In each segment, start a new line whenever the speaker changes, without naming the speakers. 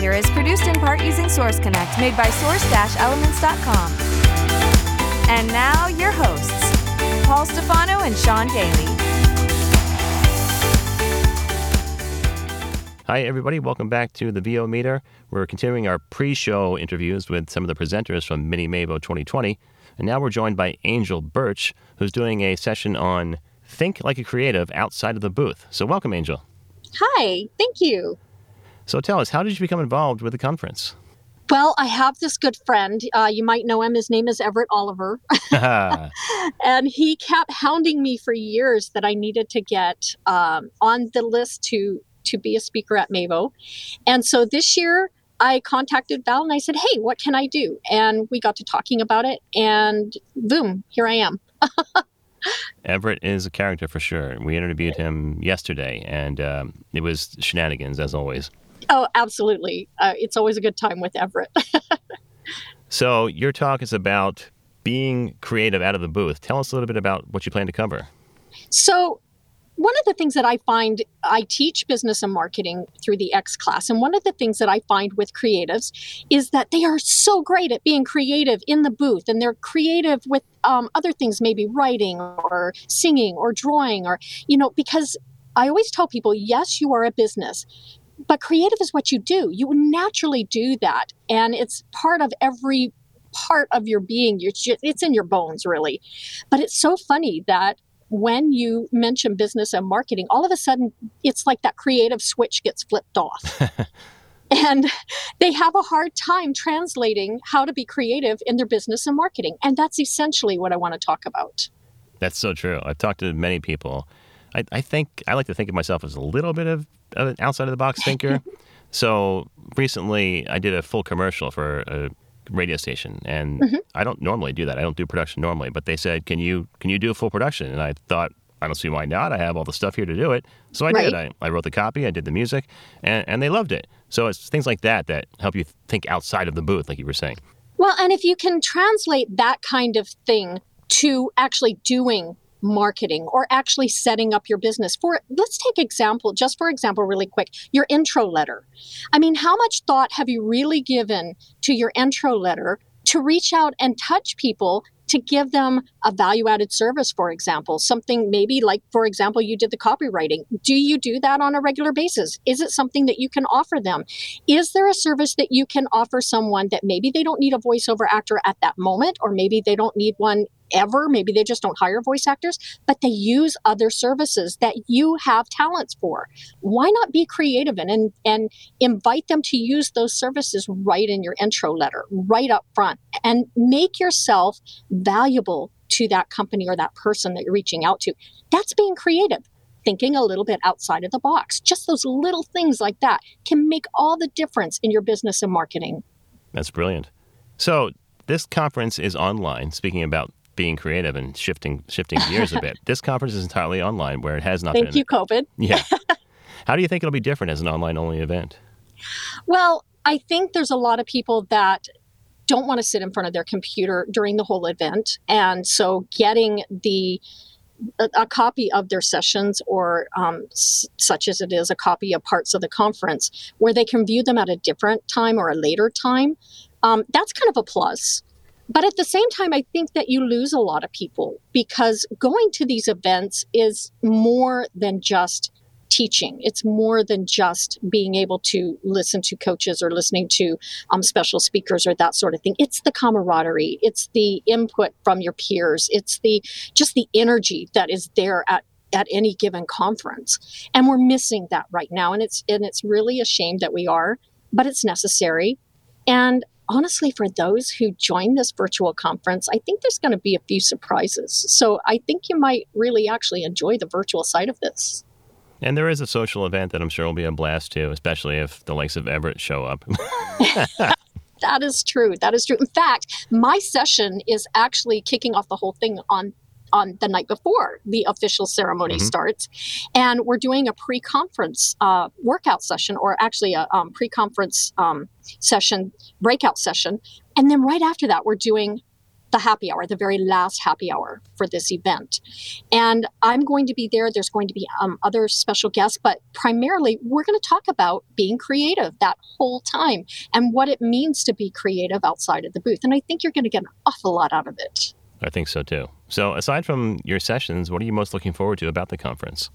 The VO meter is produced in part using Source Connect, made by source-elements.com. And now your hosts, Paul Stefano and Sean Daly.
Hi, everybody. Welcome back to the VO Meter. We're continuing our pre show interviews with some of the presenters from Mini Mavo 2020. And now we're joined by Angel Burch, who's doing a session on Think Like a Creative outside of the booth. So, welcome, Angel.
Hi, thank you.
So, tell us, how did you become involved with the conference?
Well, I have this good friend. Uh, you might know him. His name is Everett Oliver. and he kept hounding me for years that I needed to get um, on the list to to be a speaker at Mavo. And so this year I contacted Val and I said, Hey, what can I do? And we got to talking about it and boom, here I am.
Everett is a character for sure. We interviewed him yesterday and um, it was shenanigans as always.
Oh, absolutely. Uh, it's always a good time with Everett.
so, your talk is about being creative out of the booth. Tell us a little bit about what you plan to cover.
So, one of the things that I find, I teach business and marketing through the X class. And one of the things that I find with creatives is that they are so great at being creative in the booth and they're creative with um, other things, maybe writing or singing or drawing or, you know, because I always tell people, yes, you are a business, but creative is what you do. You naturally do that. And it's part of every part of your being. It's in your bones, really. But it's so funny that when you mention business and marketing, all of a sudden it's like that creative switch gets flipped off. and they have a hard time translating how to be creative in their business and marketing. And that's essentially what I want to talk about.
That's so true. I've talked to many people. I, I think I like to think of myself as a little bit of, of an outside of the box thinker. so recently, I did a full commercial for a radio station, and mm-hmm. I don't normally do that. I don't do production normally, but they said, "Can you can you do a full production?" And I thought, I don't see why not. I have all the stuff here to do it. So I right. did. I, I wrote the copy, I did the music, and, and they loved it. So it's things like that that help you think outside of the booth, like you were saying.
Well, and if you can translate that kind of thing to actually doing marketing or actually setting up your business for let's take example just for example really quick your intro letter i mean how much thought have you really given to your intro letter to reach out and touch people to give them a value added service, for example, something maybe like, for example, you did the copywriting. Do you do that on a regular basis? Is it something that you can offer them? Is there a service that you can offer someone that maybe they don't need a voiceover actor at that moment, or maybe they don't need one ever. Maybe they just don't hire voice actors, but they use other services that you have talents for. Why not be creative and, and, and invite them to use those services right in your intro letter, right up front, and make yourself valuable to that company or that person that you're reaching out to? That's being creative thinking a little bit outside of the box. Just those little things like that can make all the difference in your business and marketing.
That's brilliant. So, this conference is online, speaking about being creative and shifting shifting gears a bit. This conference is entirely online, where it has not
Thank
been.
Thank you, COVID.
Yeah. How do you think it'll be different as an online only event?
Well, I think there's a lot of people that don't want to sit in front of their computer during the whole event, and so getting the a, a copy of their sessions, or um, s- such as it is, a copy of parts of the conference, where they can view them at a different time or a later time. Um, that's kind of a plus. But at the same time, I think that you lose a lot of people because going to these events is more than just teaching. It's more than just being able to listen to coaches or listening to um, special speakers or that sort of thing. It's the camaraderie. It's the input from your peers. It's the just the energy that is there at at any given conference, and we're missing that right now. And it's and it's really a shame that we are, but it's necessary. And honestly, for those who join this virtual conference, I think there's going to be a few surprises. So I think you might really actually enjoy the virtual side of this.
And there is a social event that I'm sure will be a blast too, especially if the likes of Everett show up.
That is true. That is true. In fact, my session is actually kicking off the whole thing on on the night before the official ceremony
Mhm.
starts, and we're doing a pre-conference uh, workout session, or actually a um, pre-conference um, session, breakout session, and then right after that, we're doing the happy hour, the very last happy hour for this event. And I'm going to be there. There's going to be um, other special guests, but primarily we're going to talk about being creative that whole time and what it means to be creative outside of the booth. And I think you're going to get an awful lot out of it.
I think so too. So, aside from your sessions, what are you most looking forward to about the conference?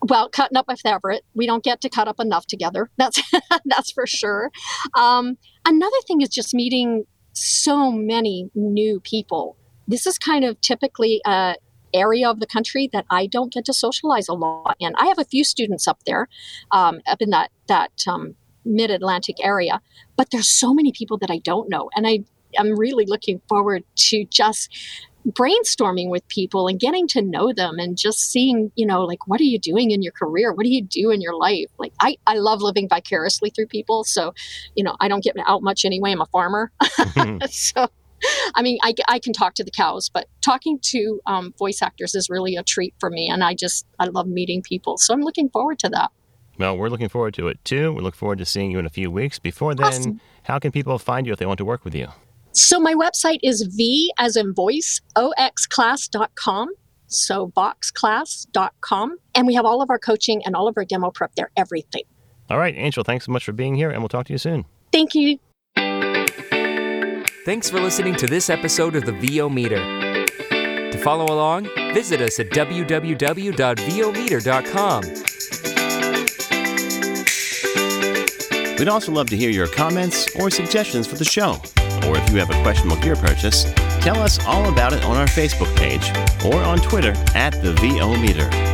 Well, cutting up with Everett, we don't get to cut up enough together. That's that's for sure. Um, another thing is just meeting so many new people. This is kind of typically a area of the country that I don't get to socialize a lot in. I have a few students up there, um, up in that that um, mid Atlantic area, but there's so many people that I don't know, and I I'm really looking forward to just brainstorming with people and getting to know them and just seeing you know like what are you doing in your career? What do you do in your life? Like i i love living vicariously through people. So you know i don't get out much anyway. I'm a farmer. So i mean I, I can talk to the cows but talking to um, voice actors is really a treat for me. And i just i love meeting people. So i'm looking forward to that.
Well, we're looking forward to it too. We look forward to seeing you in a few weeks. Before then,
Awesome.
how can people find you if they want to work with you?
So my website is V as in voice, oxclass.com. So voxclass.com. And we have all of our coaching and all of our demo prep there, everything.
All right, Angel, thanks so much for being here, and we'll talk to you soon.
Thank you.
Thanks for listening to this episode of the VO Meter. To follow along, visit us at www.vometer.com.
We'd also love to hear your comments or suggestions for the show. Or if you have a questionable gear purchase, tell us all about it on our Facebook page or on Twitter at the VO Meter.